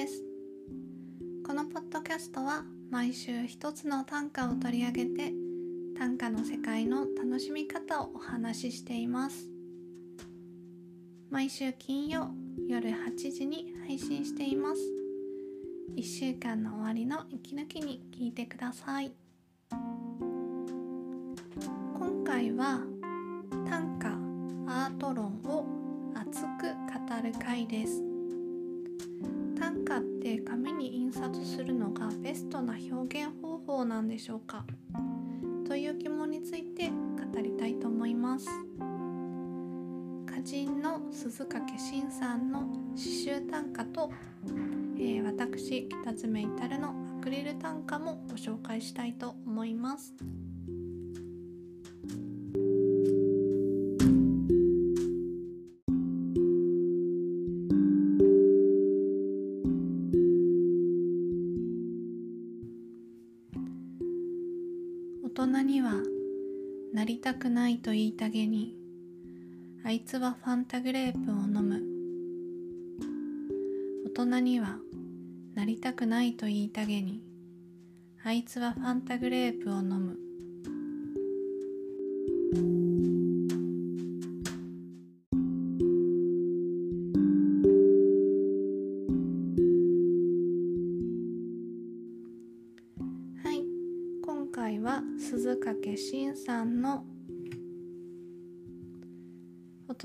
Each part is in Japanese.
です。このポッドキャストは毎週一つの短歌を取り上げて短歌の世界の楽しみ方をお話ししています。毎週金曜夜8時に配信しています。1週間の終わりの息抜きに聞いてください。今回は短歌アート論を熱く語る回です。短歌って紙に印刷するのがベストな表現方法なんでしょうか？という疑問について語りたいと思います歌人の鈴掛慎さんの詩集短歌と、えー、私北爪至のアクリル短歌もご紹介したいと思います。大人にはなりたくないと言いたげにあいつはファンタグレープを飲む。大人にはなりたくないと言いたげにあいつはファンタグレープを飲む。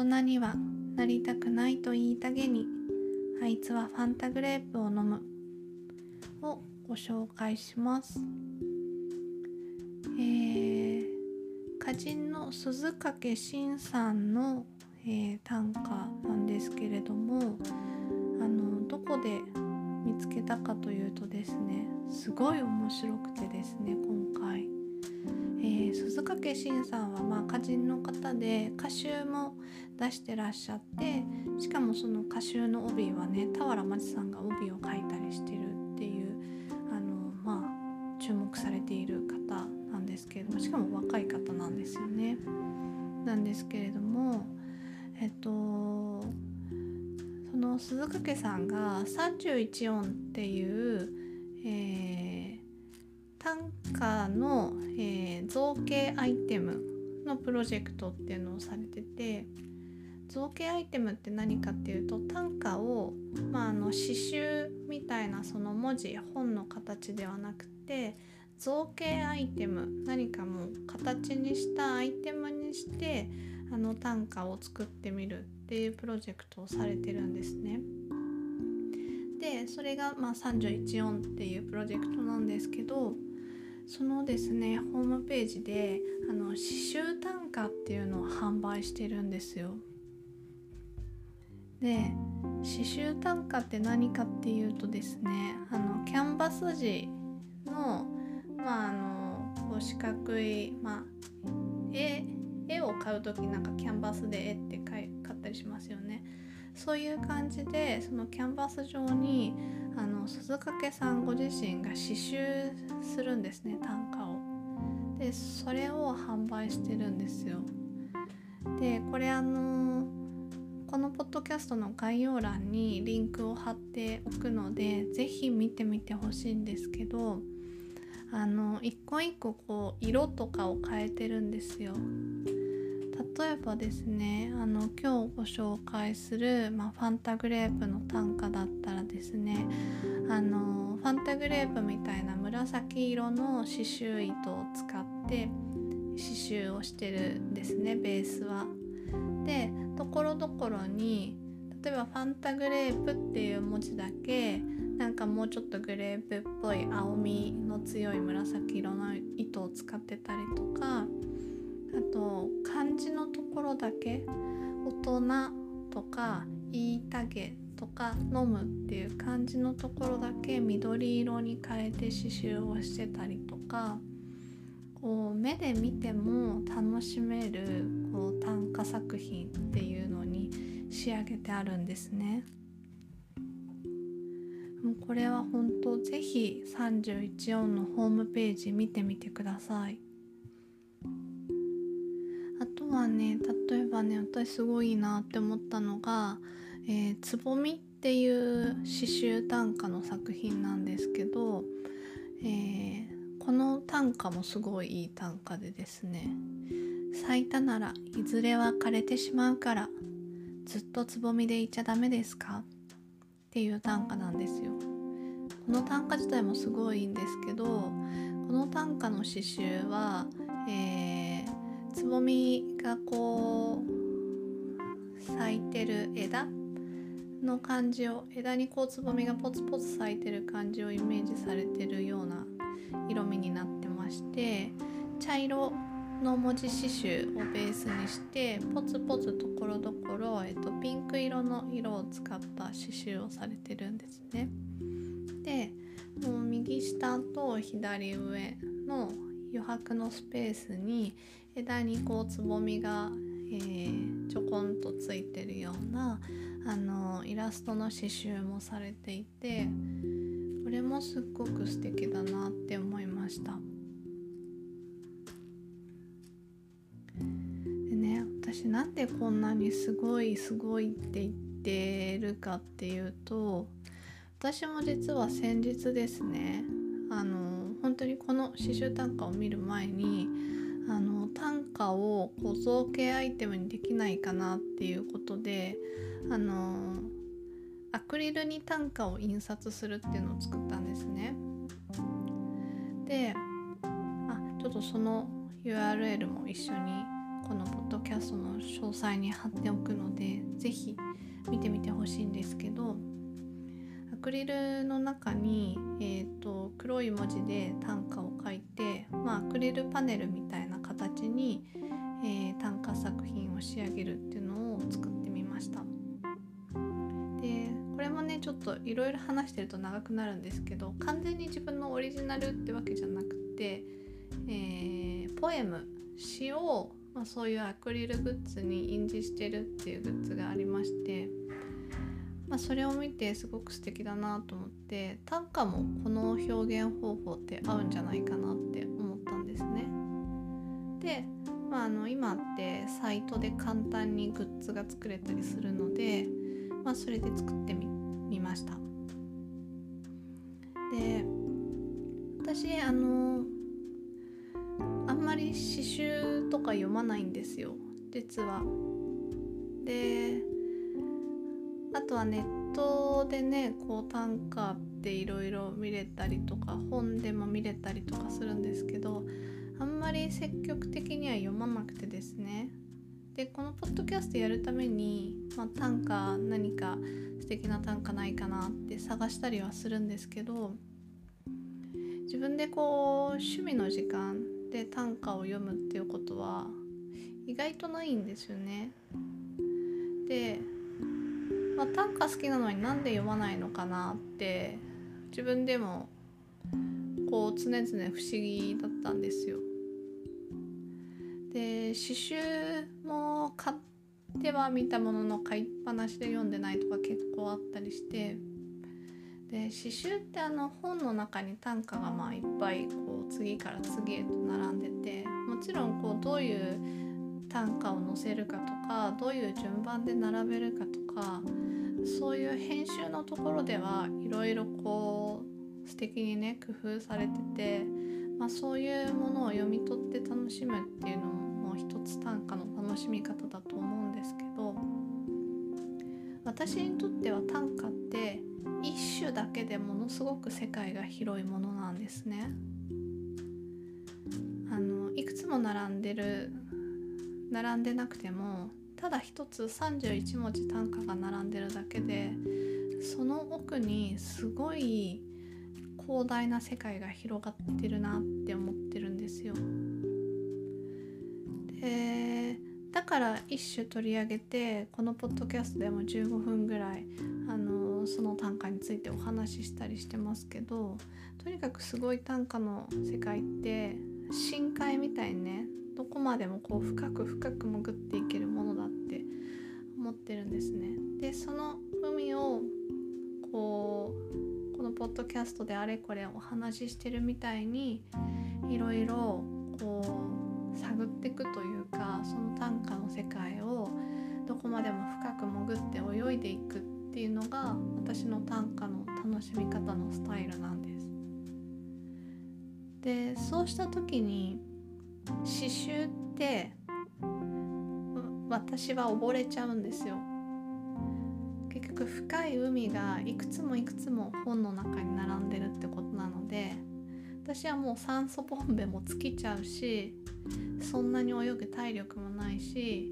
人にはなりたくないと言いたげにあいつはファンタグレープを飲む。をご紹介します。えー、歌人の鈴掛慎さんの、えー、短歌なんですけれどもあのどこで見つけたかというとですねすごい面白くてですね今回。えー、鈴掛慎さんはまあ歌人の方で歌集も出してらっしゃってしかもその歌集の帯はね俵真知さんが帯を書いたりしてるっていうあのまあ注目されている方なんですけれどもしかも若い方なんですよね。なんですけれどもえっとその鈴掛さんが31音っていう、えー短歌の、えー、造形アイテムのプロジェクトっていうのをされてて造形アイテムって何かっていうと短歌を、まあ、あの詩集みたいなその文字本の形ではなくて造形アイテム何かもう形にしたアイテムにしてあの短歌を作ってみるっていうプロジェクトをされてるんですね。でそれがまあ31音っていうプロジェクトなんですけどそのですねホームページであの刺繍短歌っていうのを販売してるんですよ。で刺繍短歌って何かっていうとですねあのキャンバス地のまああのこう四角い、まあ、絵絵を買う時なんかキャンバスで絵って買ったりしますよね。そういう感じでそのキャンバス上にあの鈴掛さんご自身が刺繍するんですね短歌を。でそれを販売してるんですよ。でこれあのこのポッドキャストの概要欄にリンクを貼っておくので是非見てみてほしいんですけどあの一個一個こう色とかを変えてるんですよ。例えばですねあの今日ご紹介する、まあ、ファンタグレープの短歌だったらですねあのファンタグレープみたいな紫色の刺繍糸を使って刺繍をしてるんですねベースは。でところどころに例えば「ファンタグレープ」っていう文字だけなんかもうちょっとグレープっぽい青みの強い紫色の糸を使ってたりとかあと漢字のところだけ大人とか言いたげとか飲むっていう漢字のところだけ緑色に変えて刺繍をしてたりとかこう目で見ても楽しめるこう短歌作品っていうのに仕上げてあるんですね。もうこれは本当ぜひ31音のホームページ見てみてください。あとはね例えばね私すごいなって思ったのが、えー、つぼみっっていう詩集短歌の作品なんですけど、えー、この短歌もすごいいい短歌でですね咲いたならいずれは枯れてしまうからずっとつぼみでいちゃダメですか？っていう短歌なんですよ。この短歌自体もすごいんですけどこの短歌の詩集は、えー、つぼみがこう咲いてる枝の感じを枝にこうつぼみがポツポツ咲いてる感じをイメージされてるような色味になってまして茶色の文字刺繍をベースにしてポツポツところどころ、えっと、ピンク色の色を使った刺繍をされてるんですね。でもう右下と左上の余白のスペースに枝にこうつぼみが、えー、ちょこんとついてるようなあのイラストの刺繍もされていてこれもすっごく素敵だなって思いました。私なんでこんなにすごいすごいって言ってるかっていうと私も実は先日ですねあの本当にこの刺繍短歌を見る前にあの短歌をこう造形アイテムにできないかなっていうことであのアクリルに短歌を印刷するっていうのを作ったんですね。であちょっとその URL も一緒にこのポッドキャストの詳細に貼っておくので是非見てみてほしいんですけどアクリルの中に、えーと、黒い文字で短歌を書いて、まあ、アクリルパネルみたいな形に、えー、短歌作品を仕上げるっていうのを作ってみました。でこれもねちょっといろいろ話してると長くなるんですけど完全に自分のオリジナルってわけじゃなくて、えー、ポエム詩を、まあ、そういうアクリルグッズに印字してるっていうグッズがありまして、まあ、それを見てすごく素敵だなと思って短歌もこの表現方法って合うんじゃないかなって思ったんですね。で、まあ、あの今ってサイトで簡単にグッズが作れたりするので、まあ、それで作ってみました。で私あのまり詩集とか読まないんですよ実は。であとはネットでねこう短歌っていろいろ見れたりとか本でも見れたりとかするんですけどあんまり積極的には読まなくてですねでこのポッドキャストやるために、まあ、短歌何か素敵な短歌ないかなって探したりはするんですけど自分でこう趣味の時間で短歌を読むっていうことは意外とないんですよね。で、まあ、短歌好きなのになんで読まないのかなって自分でもこう常々不思議だったんですよ。で詩集も買っては見たものの買いっぱなしで読んでないとか結構あったりしてで詩集ってあの本の中に短歌がまあいっぱい次から次へと並んでてもちろんこうどういう短歌を載せるかとかどういう順番で並べるかとかそういう編集のところではいろいろこう素敵にね工夫されてて、まあ、そういうものを読み取って楽しむっていうのももう一つ短歌の楽しみ方だと思うんですけど私にとっては短歌って一種だけでものすごく世界が広いものなんですね。も並んでる並んでなくてもただ一つ31文字短歌が並んでるだけでその奥にすごい広大な世界が広がってるなって思ってるんですよ。でだから一種取り上げてこのポッドキャストでも15分ぐらいあのその短歌についてお話ししたりしてますけどとにかくすごい短歌の世界って深海みたいにねどこまでもこう深く深く潜っていけるものだって思ってるんですね。でその海をこうこのポッドキャストであれこれお話ししてるみたいにいろいろこう探っていくというかその短歌の世界をどこまでも深く潜って泳いでいくっていうのが私の短歌の楽しみ方のスタイルなんです。でそうした時に刺繍って私は溺れちゃうんですよ。結局深い海がいくつもいくつも本の中に並んでるってことなので私はもう酸素ボンベも尽きちゃうしそんなに泳ぐ体力もないし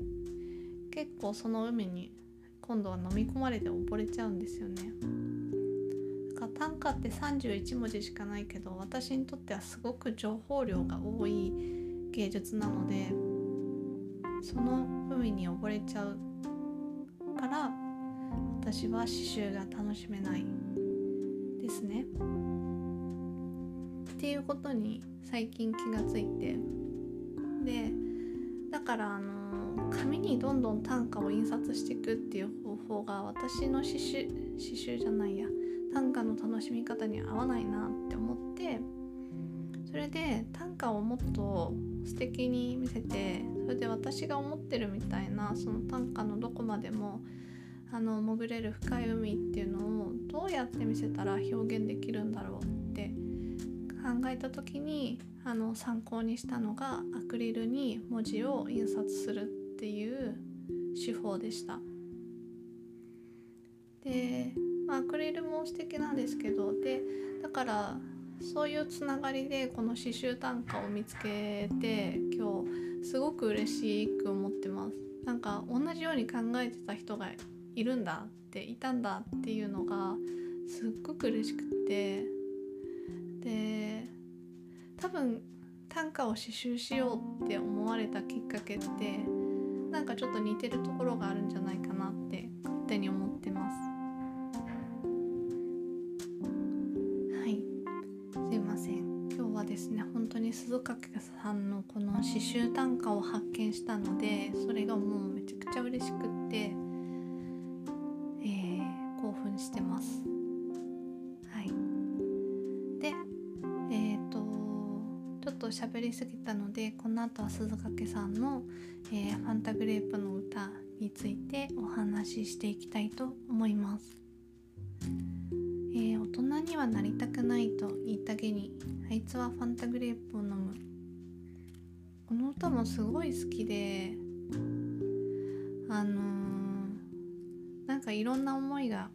結構その海に今度は飲み込まれて溺れちゃうんですよね。短歌って31文字しかないけど私にとってはすごく情報量が多い芸術なのでその海に溺れちゃうから私は刺繍が楽しめないですね。っていうことに最近気がついてでだからあの紙にどんどん短歌を印刷していくっていう方法が私の刺繍刺繍じゃないや短歌の楽しみ方に合わないなって思ってそれで短歌をもっと素敵に見せてそれで私が思ってるみたいなその短歌のどこまでもあの潜れる深い海っていうのをどうやって見せたら表現できるんだろうって考えた時にあの参考にしたのがアクリルに文字を印刷するっていう手法でした。で、まあ、アクリルも素敵なんですけどでだからそういうつながりでこの刺繍短歌を見つけて今日すごく嬉しく思ってます。なんか同じように考えてた人がいるんだっていたんだっていうのがすっごく嬉しくってで多分短歌を刺繍しようって思われたきっかけってなんかちょっと似てるところがあるんじゃないかんのこの刺繍短歌を発見したのでそれがもうめちゃくちゃ嬉しくってえー、興奮してます。はい。で、えっとちょっと喋りすぎたのでこの後は鈴掛さんの、えー、ファンタグレープの歌についてお話ししていきたいと思います、えー、大人にはなりたくないと言ったげにあいつはファンタグレープを飲む。この歌もすごい好きであのー、なんかいろんな思いが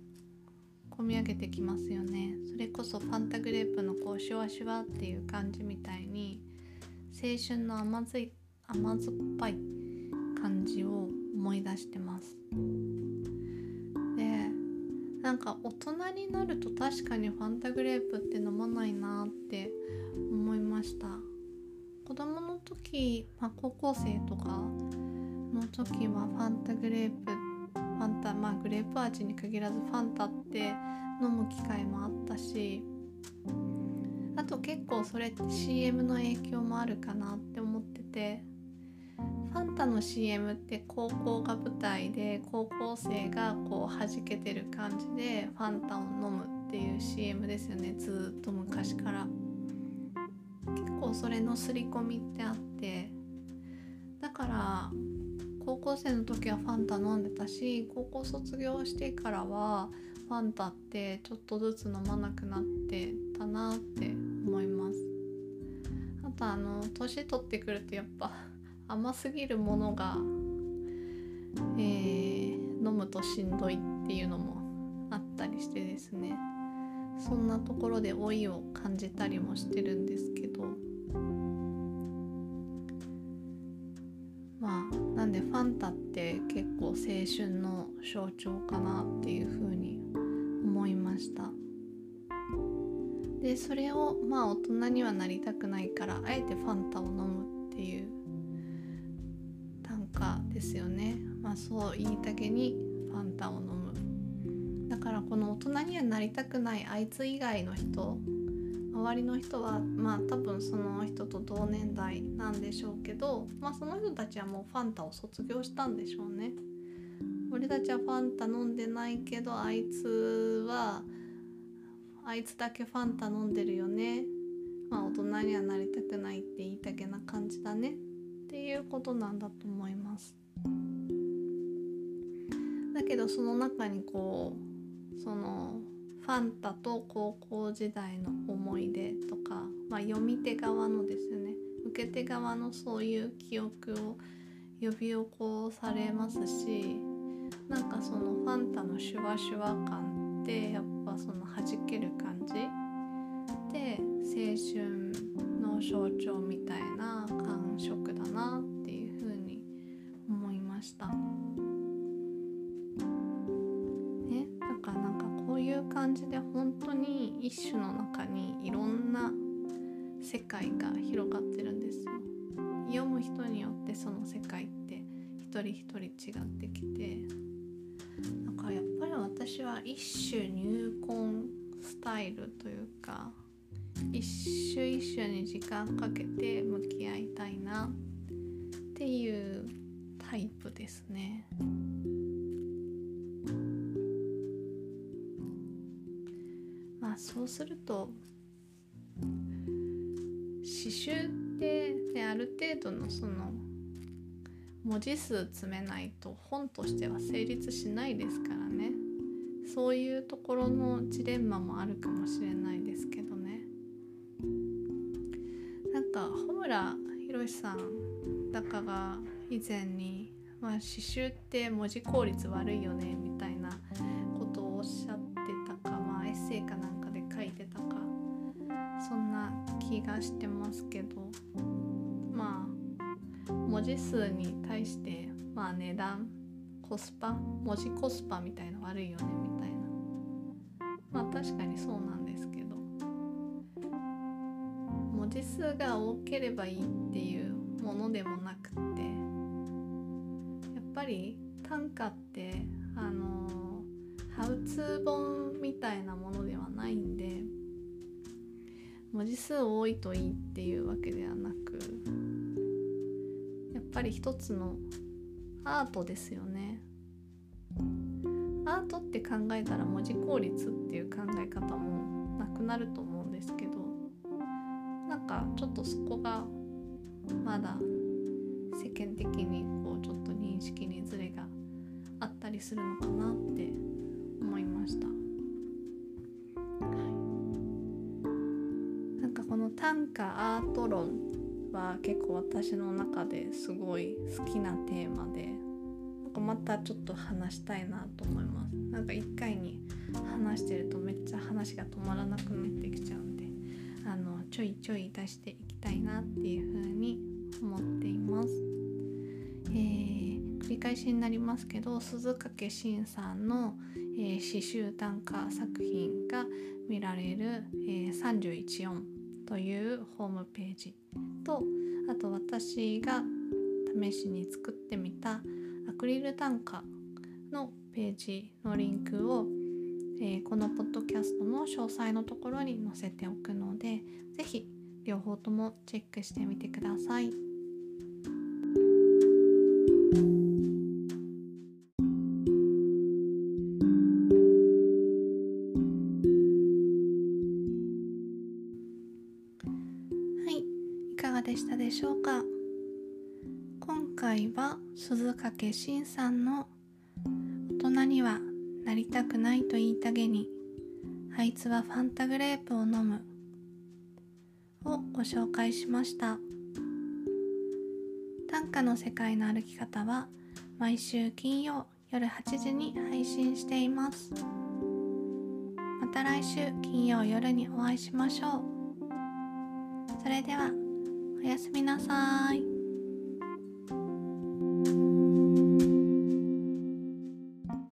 込み上げてきますよね。それこそファンタグレープのこうシュワシュワっていう感じみたいに青春の甘酸い甘酸っぱい感じを思い出してます。でなんか大人になると確かにファンタグレープって飲まないなって思いました。子供の時、まあ、高校生とかの時はファンタグレープファンタまあグレープ味に限らずファンタって飲む機会もあったしあと結構それって CM の影響もあるかなって思っててファンタの CM って高校が舞台で高校生がこう弾けてる感じでファンタを飲むっていう CM ですよねずっと昔から。結構それの刷り込みってあってだから高校生の時はファンタ飲んでたし高校卒業してからはファンタってちょっとずつ飲まなくなってたなって思います。あとあの年取ってくるとやっぱ甘すぎるものが、えー、飲むとしんどいっていうのもあったりしてですね。そんなところで老いを感じたりもしてるんですけど。まあなんでファンタって結構青春の象徴かなっていうふうに思いました。でそれをまあ大人にはなりたくないからあえてファンタを飲むっていう短歌ですよね。まあそう言いたげにファンタを飲む。だからこの大人にはなりたくないあいつ以外の人周りの人はまあ多分その人と同年代なんでしょうけど、まあ、その人たちはもうファンタを卒業したんでしょうね。俺たちはファンタ飲んでないけどあいつはあいつだけファンタ飲んでるよね。まあ大人にはなりたくないって言いたげな感じだね。っていうことなんだと思います。だけどその中にこうそのファンタと高校時代の思い出とか、まあ、読み手側のですね受け手側のそういう記憶を呼び起こされますしなんかそのファンタのシュワシュワ感ってやっぱその弾ける感じで青春の象徴みたいな感触だなっていうふうに思いました。一種の中にいろんな世界が広がってるんですよ。読む人によってその世界って一人一人違ってきてなんかやっぱり私は一種入魂スタイルというか一種一種に時間かけて向き合いたいなっていうタイプですね。そうすると刺繍ってねある程度のその文字数詰めないと本としては成立しないですからね。そういうところのジレンマもあるかもしれないですけどね。なんか穂村宏さんだかが以前に、まあ、刺繍って文字効率悪いよねみ字数に対してまあ値段コスパ文字コスパみたいの悪いよねみたいな。まあ確かにそうなんですけど。文字数が多ければいいっていうものでもなくってやっぱり短歌ってあのハウツー本みたいなものではないんで文字数多いといいっていうわけではなくぱり一つのアートですよねアートって考えたら文字効率っていう考え方もなくなると思うんですけどなんかちょっとそこがまだ世間的にこうちょっと認識にずれがあったりするのかなって思いました。なんかこの短歌アート論は結構私の中ですごい好きなテーマでまたちょっと話したいなと思います。なんか一回に話してるとめっちゃ話が止まらなくなってきちゃうんであのちょいちょい出していきたいなっていう風に思っています。えー、繰り返しになりますけど鈴掛慎さんの、えー、詩集短歌作品が見られる、えー、31音。というホームページとあと私が試しに作ってみたアクリル単価のページのリンクを、えー、このポッドキャストの詳細のところに載せておくので是非両方ともチェックしてみてください。でしょうか？今回は鈴掛慎さんの「大人にはなりたくないと言いたげにあいつはファンタグレープを飲む」をご紹介しました。短歌の世界の歩き方は毎週金曜夜8時に配信しています。また来週金曜夜にお会いしましょう。それではおやすみなさい。